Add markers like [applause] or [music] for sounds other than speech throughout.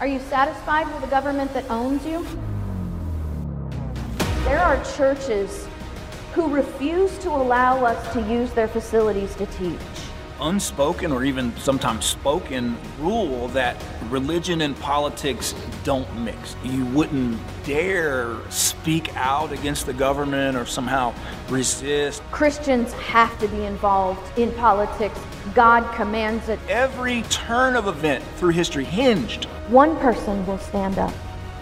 Are you satisfied with a government that owns you? There are churches who refuse to allow us to use their facilities to teach unspoken or even sometimes spoken rule that religion and politics don't mix. You wouldn't dare speak out against the government or somehow resist. Christians have to be involved in politics. God commands it. Every turn of event through history hinged. One person will stand up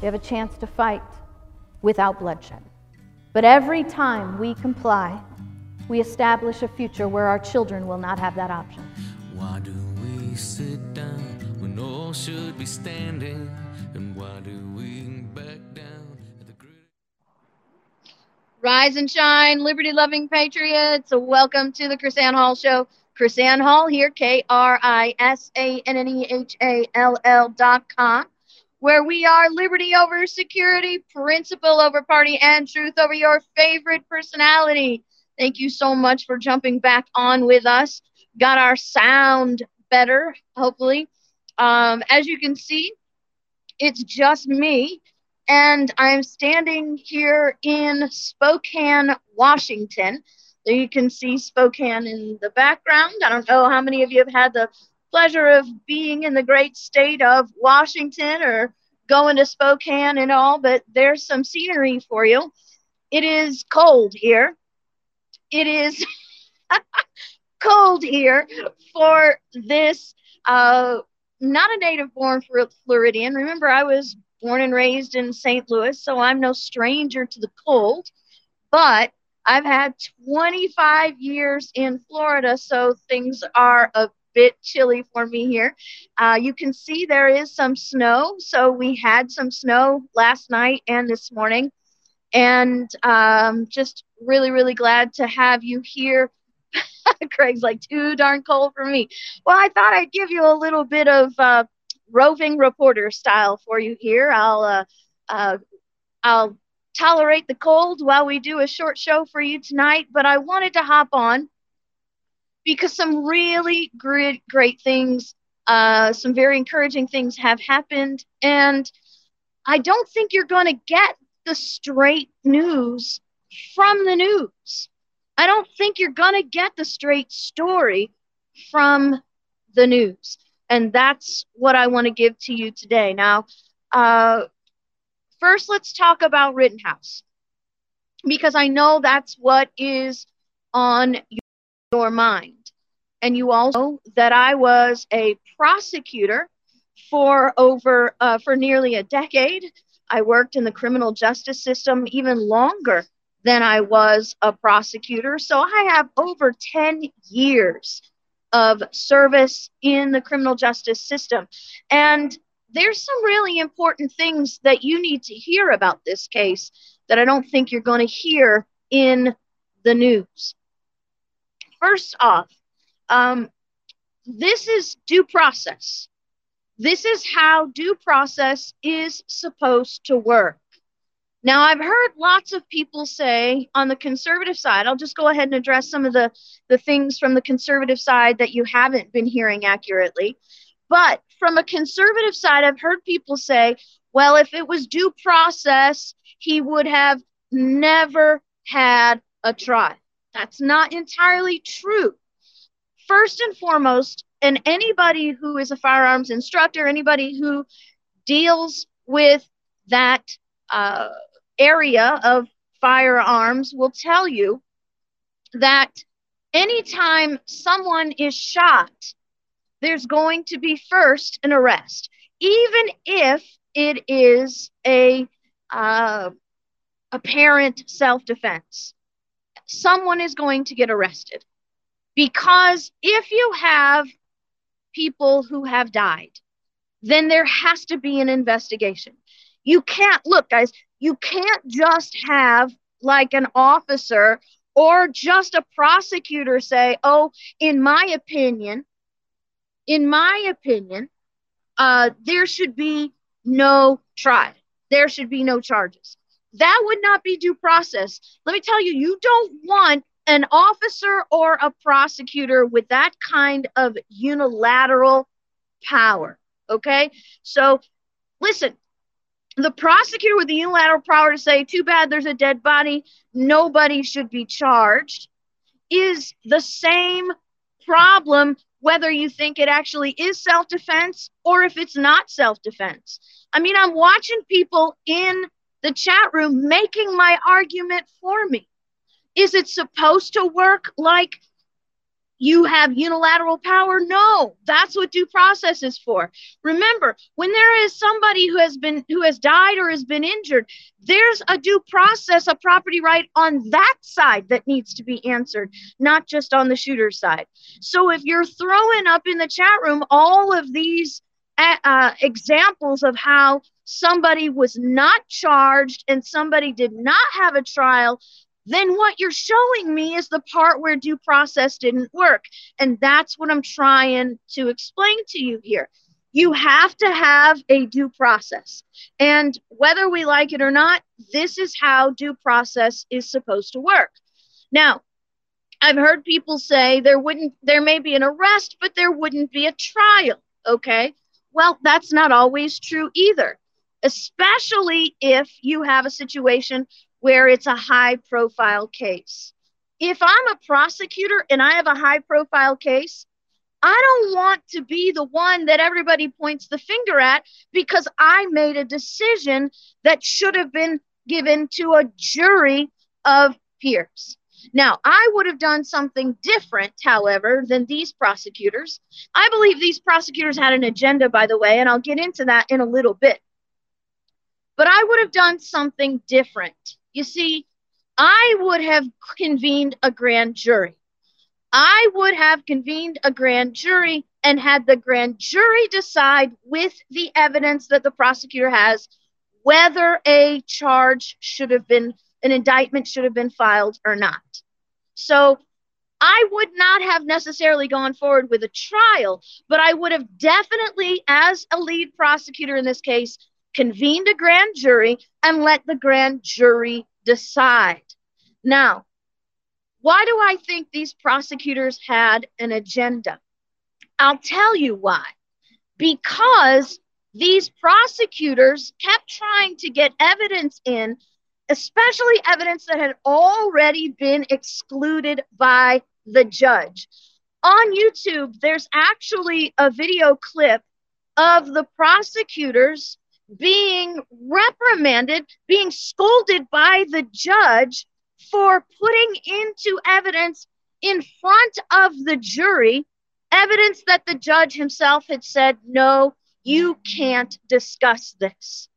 We have a chance to fight without bloodshed. But every time we comply, we establish a future where our children will not have that option. Why do we sit down when all should be standing? And why do we back down at the Rise and shine, liberty loving patriots. Welcome to the KrisAnne Hall Show. KrisAnne Hall here, K R I S A N N E H A L L dot com where we are liberty over security, principle over party, and truth over your favorite personality. Thank you so much for jumping back on with us. Got our sound better, hopefully. Um, as you can see, it's just me, and I'm standing here in Spokane, Washington. There you can see Spokane in the background. I don't know how many of you have had the pleasure of being in the great state of Washington or going to Spokane and all, but there's some scenery for you. It is cold here. It is [laughs] cold here for this uh, not a native born Floridian. Remember, I was born and raised in St. Louis, so I'm no stranger to the cold, but I've had 25 years in Florida, so things are a bit chilly for me here. Uh, you can see there is some snow. So we had some snow last night and this morning. And um, just really, really glad to have you here. [laughs] Craig's like, too darn cold for me. Well, I thought I'd give you a little bit of uh, roving reporter style for you here. I'll, uh, uh I'll tolerate the cold while we do a short show for you tonight, but I wanted to hop on because some really great, great things, uh, some very encouraging things have happened. And I don't think you're going to get the straight news from the news. I don't think you're going to get the straight story from the news. And that's what I want to give to you today. Now, uh, first, let's talk about Rittenhouse, because I know that's what is on your mind. And you also know that I was a prosecutor for over uh, for nearly a decade. I worked in the criminal justice system even longer than I was a prosecutor. So I have over 10 years of service in the criminal justice system. And there's some really important things that you need to hear about this case that I don't think you're going to hear in the news. First off, um, this is due process. This is how due process is supposed to work. Now, I've heard lots of people say on the conservative side, I'll just go ahead and address some of the, the things from the conservative side that you haven't been hearing accurately. But from a conservative side, I've heard people say, well, if it was due process, he would have never had a trial. That's not entirely true. First and foremost, and anybody who is a firearms instructor, anybody who deals with that uh, area of firearms will tell you that anytime someone is shot, there's going to be first an arrest, even if it is a uh, apparent self defense. Someone is going to get arrested because if you have people who have died, then there has to be an investigation. You can't, look, guys, you can't just have like an officer or just a prosecutor say, oh, in my opinion, in my opinion, uh, there should be no trial. There should be no charges. That would not be due process. Let me tell you, you don't want an officer or a prosecutor with that kind of unilateral power. Okay. So listen, the prosecutor with the unilateral power to say, too bad there's a dead body, nobody should be charged, is the same problem whether you think it actually is self defense or if it's not self defense. I mean, I'm watching people in the chat room making my argument for me. Is it supposed to work like you have unilateral power? No, that's what due process is for. Remember, when there is somebody who has been who has died or has been injured, there's a due process, a property right on that side that needs to be answered, not just on the shooter's side. So if you're throwing up in the chat room all of these uh, uh examples of how somebody was not charged and somebody did not have a trial then what you're showing me is the part where due process didn't work. And that's what I'm trying to explain to you here. You have to have a due process. And whether we like it or not, this is how due process is supposed to work. Now, I've heard people say there wouldn't there may be an arrest, but there wouldn't be a trial. Okay. Well, that's not always true either, especially if you have a situation where it's a high profile case. If I'm a prosecutor and I have a high profile case, I don't want to be the one that everybody points the finger at because I made a decision that should have been given to a jury of peers. Now, I would have done something different, however, than these prosecutors. I believe these prosecutors had an agenda, by the way, and I'll get into that in a little bit. But I would have done something different. You see, I would have convened a grand jury. I would have convened a grand jury and had the grand jury decide with the evidence that the prosecutor has whether a charge should have been, an indictment should have been filed or not. So I would not have necessarily gone forward with a trial, but I would have definitely, as a lead prosecutor in this case, convened a grand jury and let the grand jury decide. Now, why do I think these prosecutors had an agenda? I'll tell you why. Because these prosecutors kept trying to get evidence in, especially evidence that had already been excluded by the judge. On YouTube, there's actually a video clip of the prosecutors being reprimanded, being scolded by the judge for putting into evidence in front of the jury evidence that the judge himself had said, no, you can't discuss this.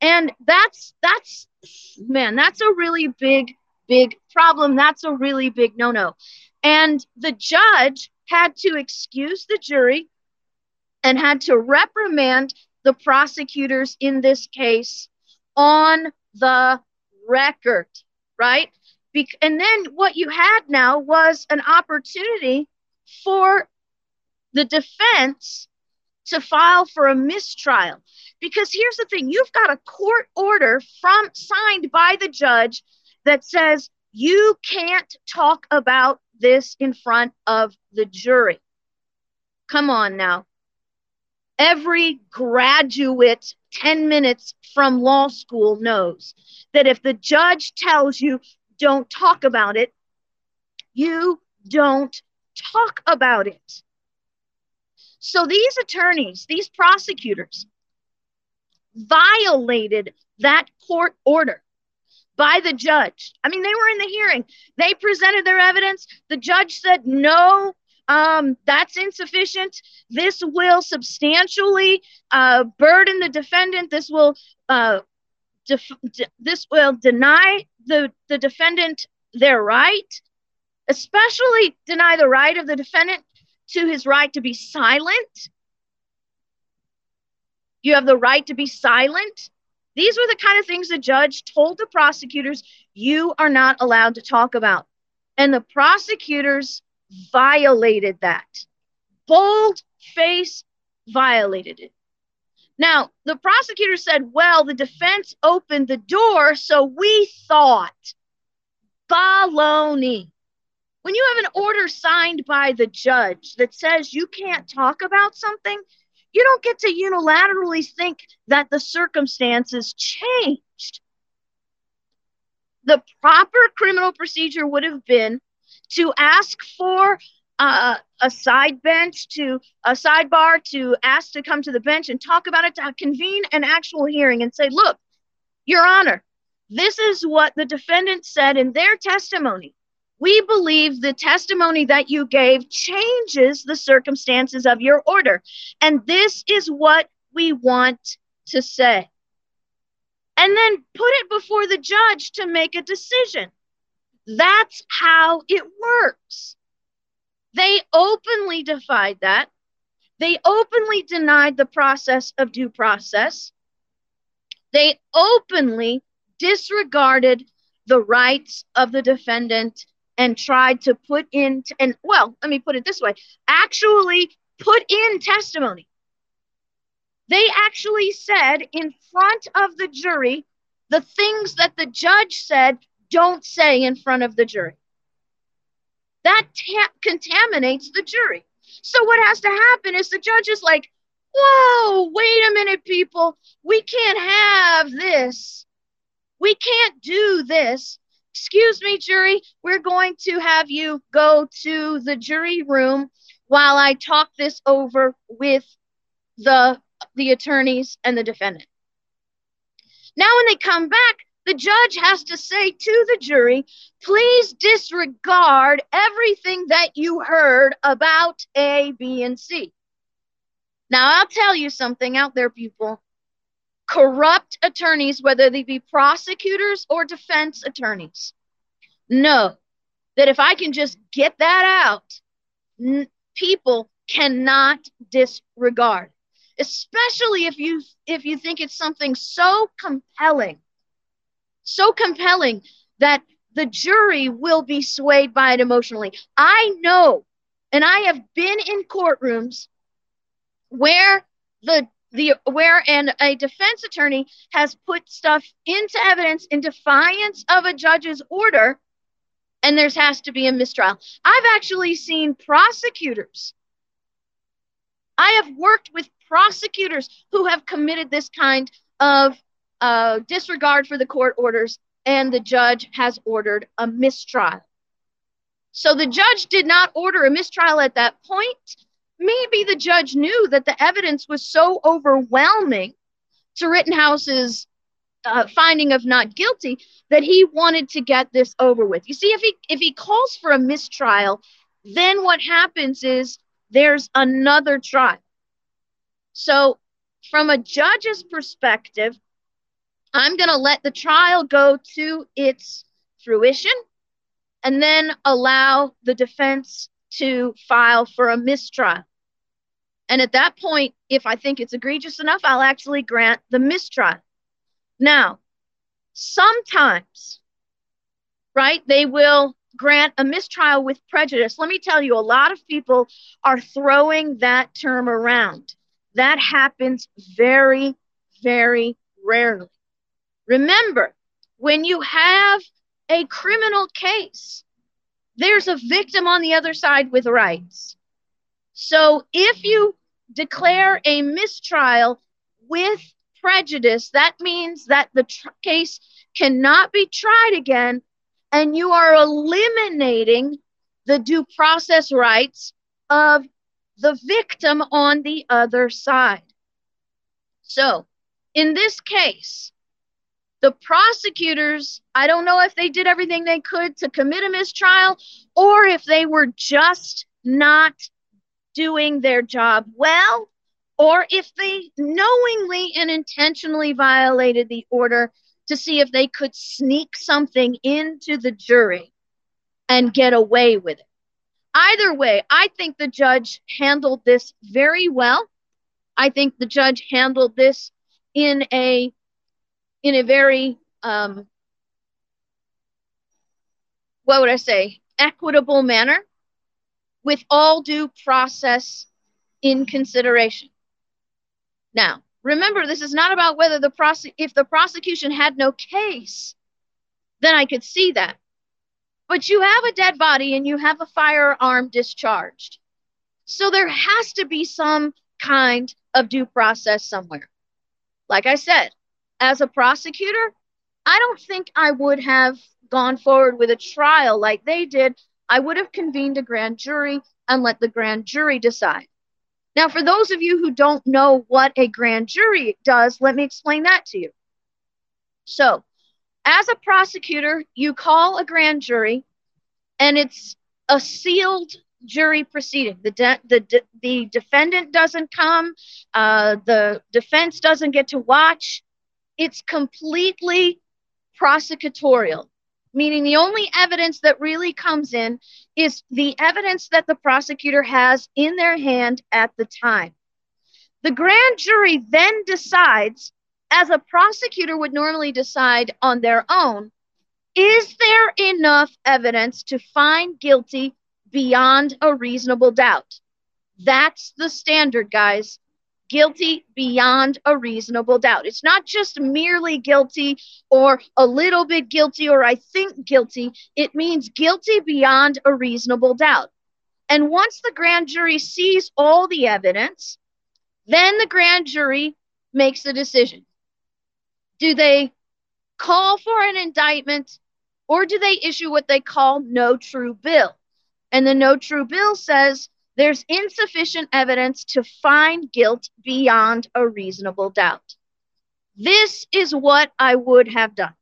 And that's, that's, man, that's a really big, big problem. That's a really big no no. And the judge had to excuse the jury and had to reprimand the prosecutors in this case on the record, right? Be- and then what you had now was an opportunity for the defense to file for a mistrial. Because here's the thing you've got a court order from signed by the judge that says you can't talk about this in front of the jury. Come on now every graduate 10 minutes from law school knows that if the judge tells you don't talk about it, you don't talk about it. So these attorneys, these prosecutors, violated that court order by the judge. I mean, they were in the hearing, they presented their evidence. The judge said, no, um, that's insufficient. This will substantially uh, burden the defendant. This will uh, this will deny the the defendant their right, especially deny the right of the defendant to his right to be silent. You have the right to be silent. These were the kind of things the judge told the prosecutors you are not allowed to talk about. And the prosecutors violated that. Bold face violated it. Now, the prosecutor said, well, the defense opened the door, so we thought. Baloney. When you have an order signed by the judge that says you can't talk about something, you don't get to unilaterally think that the circumstances changed. The proper criminal procedure would have been to ask for uh, a side bench to a sidebar to ask to come to the bench and talk about it to convene an actual hearing and say look your honor this is what the defendant said in their testimony. We believe the testimony that you gave changes the circumstances of your order and this is what we want to say. And then put it before the judge to make a decision that's how it works. They openly defied that. They openly denied the process of due process. They openly disregarded the rights of the defendant and tried to put in, t- and well, let me put it this way actually put in testimony. They actually said in front of the jury the things that the judge said don't say in front of the jury. That ta- contaminates the jury. So, what has to happen is the judge is like, whoa, wait a minute, people. We can't have this. We can't do this. Excuse me, jury. We're going to have you go to the jury room while I talk this over with the the attorneys and the defendant. Now, when they come back, the judge has to say to the jury, please disregard everything that you heard about A, B, and C. Now, I'll tell you something out there, people. Corrupt attorneys, whether they be prosecutors or defense attorneys, know that if I can just get that out, n- people cannot disregard especially if you if you think it's something so compelling so compelling that the jury will be swayed by it emotionally. I know, and I have been in courtrooms where the the where an a defense attorney has put stuff into evidence in defiance of a judge's order and there's has to be a mistrial. I've actually seen prosecutors I have worked with prosecutors who have committed this kind of uh, disregard for the court orders, and the judge has ordered a mistrial. So the judge did not order a mistrial at that point. Maybe the judge knew that the evidence was so overwhelming to Rittenhouse's uh, finding of not guilty that he wanted to get this over with. You see, if he if he calls for a mistrial, then what happens is there's another trial. So, from a judge's perspective, I'm going to let the trial go to its fruition and then allow the defense to file for a mistrial. And at that point, if I think it's egregious enough, I'll actually grant the mistrial. Now, sometimes, right, they will grant a mistrial with prejudice. Let me tell you, a lot of people are throwing that term around. That happens very, very rarely. Remember, when you have a criminal case, there's a victim on the other side with rights. So if you declare a mistrial with prejudice, that means that the tr- case cannot be tried again, and you are eliminating the due process rights of the victim on the other side. So, in this case, the prosecutors, I don't know if they did everything they could to commit a mistrial or if they were just not doing their job well, or if they knowingly and intentionally violated the order to see if they could sneak something into the jury and get away with it. Either way, I think the judge handled this very well. I think the judge handled this in a in a very um, what would I say equitable manner with all due process in consideration. Now, remember, this is not about whether the prose- if the prosecution had no case, then I could see that. But you have a dead body and you have a firearm discharged. So there has to be some kind of due process somewhere. Like I said, as a prosecutor, I don't think I would have gone forward with a trial like they did I would have convened a grand jury and let the grand jury decide. Now, for those of you who don't know what a grand jury does, let me explain that to you. So, as a prosecutor, you call a grand jury and it's a sealed jury proceeding. The, de- the, de- the defendant doesn't come, uh, the defense doesn't get to watch. It's completely prosecutorial meaning the only evidence that really comes in is the evidence that the prosecutor has in their hand at the time. The grand jury then decides, as a prosecutor would normally decide on their own, is there enough evidence to find guilty beyond a reasonable doubt? That's the standard, guys guilty beyond a reasonable doubt. It's not just merely guilty or a little bit guilty or I think guilty. It means guilty beyond a reasonable doubt. And once the grand jury sees all the evidence, then the grand jury makes a decision. Do they call for an indictment or do they issue what they call no true bill? And the no true bill says there's insufficient evidence to find guilt beyond a reasonable doubt. This is what I would have done.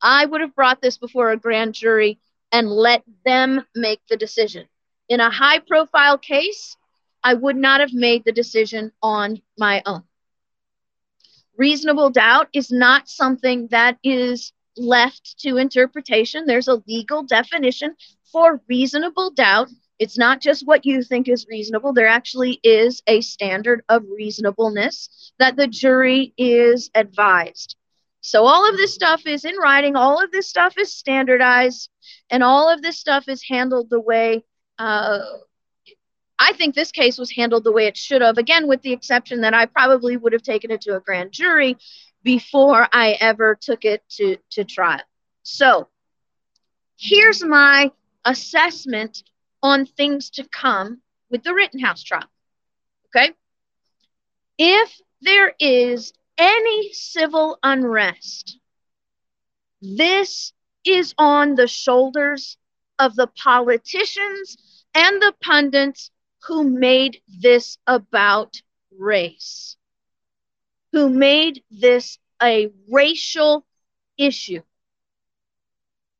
I would have brought this before a grand jury and let them make the decision. In a high profile case, I would not have made the decision on my own. Reasonable doubt is not something that is left to interpretation. There's a legal definition for reasonable doubt it's not just what you think is reasonable. There actually is a standard of reasonableness that the jury is advised. So, all of this stuff is in writing, all of this stuff is standardized, and all of this stuff is handled the way uh, I think this case was handled the way it should have. Again, with the exception that I probably would have taken it to a grand jury before I ever took it to, to trial. So, here's my assessment on things to come with the Rittenhouse trial. Okay? If there is any civil unrest, this is on the shoulders of the politicians and the pundits who made this about race, who made this a racial issue.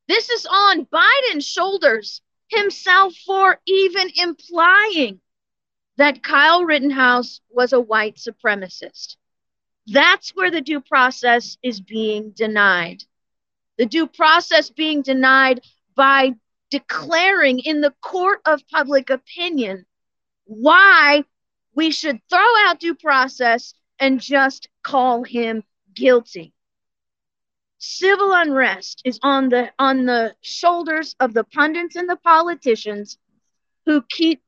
This is on Biden's shoulders himself for even implying that Kyle Rittenhouse was a white supremacist. That's where the due process is being denied. The due process being denied by declaring in the court of public opinion why we should throw out due process and just call him guilty civil unrest is on the on the shoulders of the pundits and the politicians who keep